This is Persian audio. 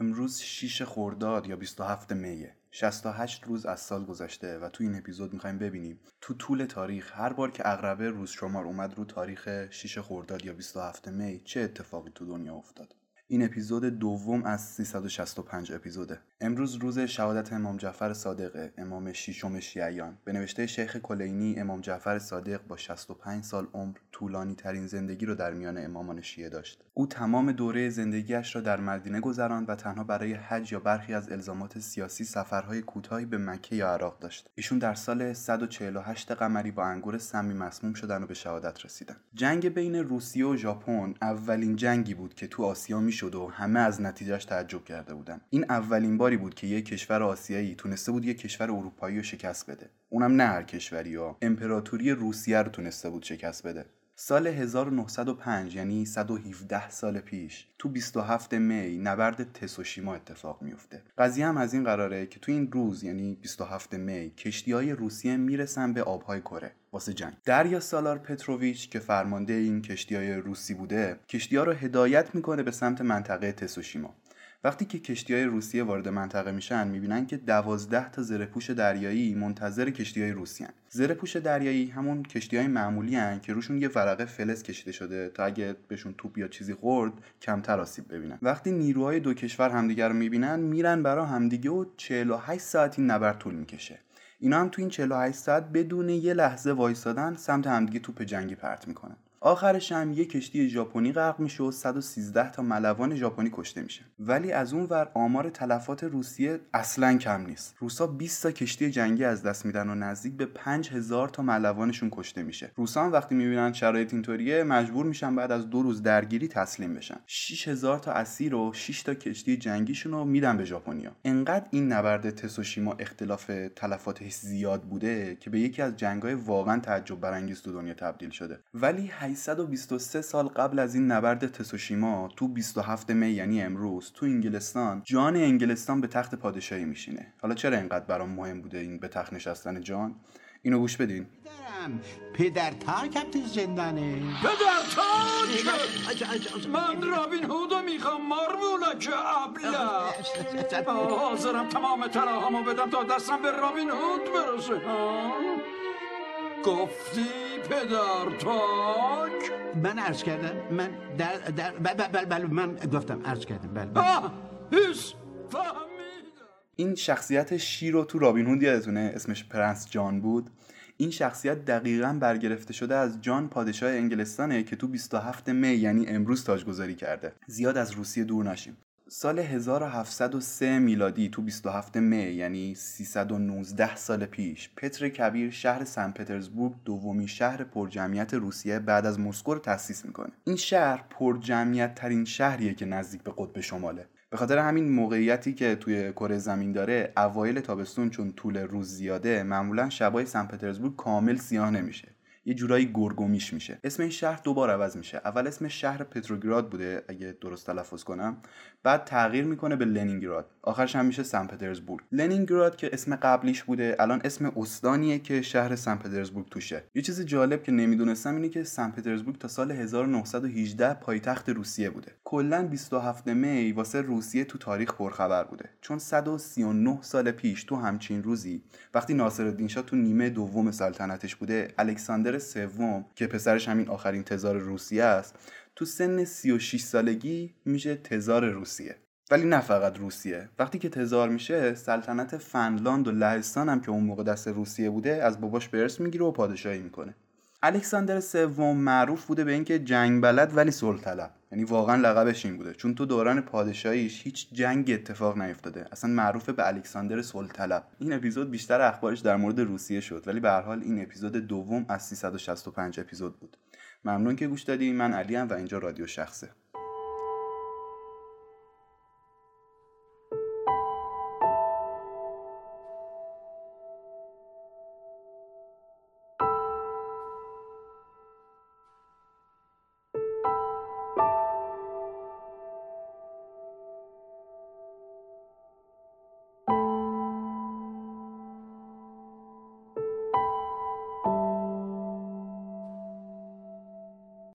امروز 6 خرداد یا 27 میه. 68 روز از سال گذشته و تو این اپیزود می‌خوایم ببینیم تو طول تاریخ هر بار که اقربه روز شمار اومد رو تاریخ 6 خرداد یا 27 می چه اتفاقی تو دنیا افتاد. این اپیزود دوم از 365 اپیزوده. امروز روز شهادت امام جعفر صادق امام ششم شیعیان. به نوشته شیخ کلینی امام جعفر صادق با 65 سال عمر طولانی ترین زندگی رو در میان امامان شیعه داشت. او تمام دوره زندگیش را در مدینه گذراند و تنها برای حج یا برخی از الزامات سیاسی سفرهای کوتاهی به مکه یا عراق داشت. ایشون در سال 148 قمری با انگور سمی مسموم شدن و به شهادت رسیدن. جنگ بین روسیه و ژاپن اولین جنگی بود که تو آسیا می‌شد و همه از نتیجهش تعجب کرده بودن. این اولین باری بود که یک کشور آسیایی تونسته بود یک کشور اروپایی رو شکست بده. اونم نه هر کشوری ها. امپراتوری روسیه رو تونسته بود شکست بده. سال 1905 یعنی 117 سال پیش تو 27 می نبرد تسوشیما اتفاق میفته قضیه هم از این قراره که تو این روز یعنی 27 می کشتی های روسیه می‌رسن به آبهای کره واسه جنگ. دریا سالار پتروویچ که فرمانده این کشتی های روسی بوده کشتی ها رو هدایت می‌کنه به سمت منطقه تسوشیما. وقتی که کشتی های روسیه وارد منطقه میشن می‌بینن که دوازده تا زرهپوش دریایی منتظر کشتی های روسی هن. زرهپوش دریایی همون کشتی های معمولی هن که روشون یه ورقه فلز کشیده شده تا اگه بهشون توپ یا چیزی خورد کمتر آسیب ببینن. وقتی نیروهای دو کشور همدیگه رو می‌بینن میرن برا همدیگه و 48 ساعت نبرد طول می‌کشه. اینا هم تو این 48 ساعت بدون یه لحظه وایسادن سمت همدیگه توپ جنگی پرت می‌کنن. آخرش هم یه کشتی ژاپنی غرق میشه و 113 تا ملوان ژاپنی کشته میشه. ولی از اون ور آمار تلفات روسیه اصلا کم نیست. روسا 20 تا کشتی جنگی از دست میدن و نزدیک به 5000 تا ملوانشون کشته میشه. روسا هم وقتی می‌بینن شرایط اینطوریه مجبور میشن بعد از دو روز درگیری تسلیم بشن. 6000 تا اسیر و 6 تا کشتی جنگیشون رو میدن به ژاپنیا. انقدر این نبرد تسوشیما اختلاف تلفاتش زیاد بوده که به یکی از جنگ‌های واقعا تعجب برانگیز تو دنیا تبدیل شده. ولی 823 سال قبل از این نبرد تسوشیما تو 27 می یعنی امروز تو انگلستان جان انگلستان به تخت پادشاهی میشینه. حالا چرا اینقدر برام مهم بوده این به تخت نشستن جان؟ اینو گوش بدین. پدر تاکم تو زندانه. پدر تاک من رابین هودو می‌خوام مارمولا که ابله. حاضرم تمام تراهمو بدم تا دستم به رابین هود برسه. گفتی پدر تاک؟ من عرض کردم من در در بله بله بله من گفتم عرض کردم بله فهمیدم. این شخصیت شیر رو تو رابین هود یادتونه؟ اسمش پرنس جان بود. این شخصیت دقیقا برگرفته شده از جان پادشاه انگلستانه که تو 27 می یعنی امروز تاجگذاری کرده. زیاد از روسیه دور نشیم. سال 1703 میلادی تو 27 می یعنی 319 سال پیش پتر کبیر شهر سن پترزبورگ دومین شهر پرجمعیت روسیه بعد از مسکو رو تأسیس می‌کنه. این شهر پرجمعیت ترین شهریه که نزدیک به قطب شماله. به خاطر همین موقعیتی که توی کره زمین داره اوایل تابستون چون طول روز زیاده معمولا شبای سن پترزبورگ کامل سیاه نمیشه. یه جورایی گرگومیش میشه. اسم این شهر دوبار عوض میشه. اول اسم شهر پتروگراد بوده اگه درست تلفظ کنم. بعد تغییر می‌کنه به لنینگراد. آخرش هم میشه سن پترزبورگ. لنینگراد که اسم قبلیش بوده الان اسم استانیه که شهر سن پترزبورگ توشه. یه چیز جالب که نمی‌دونستم اینه که سن پترزبورگ تا سال 1918 پایتخت روسیه بوده. کلا 27 می واسه روسیه تو تاریخ پرخبر بوده. چون 139 سال پیش تو همچین روزی وقتی ناصرالدین شاه تو نیمه دوم سلطنتش بوده الکساندر سوم که پسرش همین آخرین تزار روسیه است تو سن 36 سالگی میشه تزار روسیه. ولی نه فقط روسیه. وقتی که تزار میشه سلطنت فنلاند و لهستان هم که اون موقع دست روسیه بوده از باباش به ارث می‌گیره و پادشاهی می‌کنه. الکساندر سوم معروف بوده به اینکه جنگ بلد ولی صلح طلب. یعنی واقعا لقبش این بوده. چون تو دوران پادشاهیش هیچ جنگ اتفاق نیفتاده. اصلا معروف به الکساندر صلح طلب. این اپیزود بیشتر اخبارش در مورد روسیه شد. ولی به هر حال این اپیزود دوم از 365 اپیزود بود. ممنون که گوش دادی من علی و اینجا رادیو شخصه.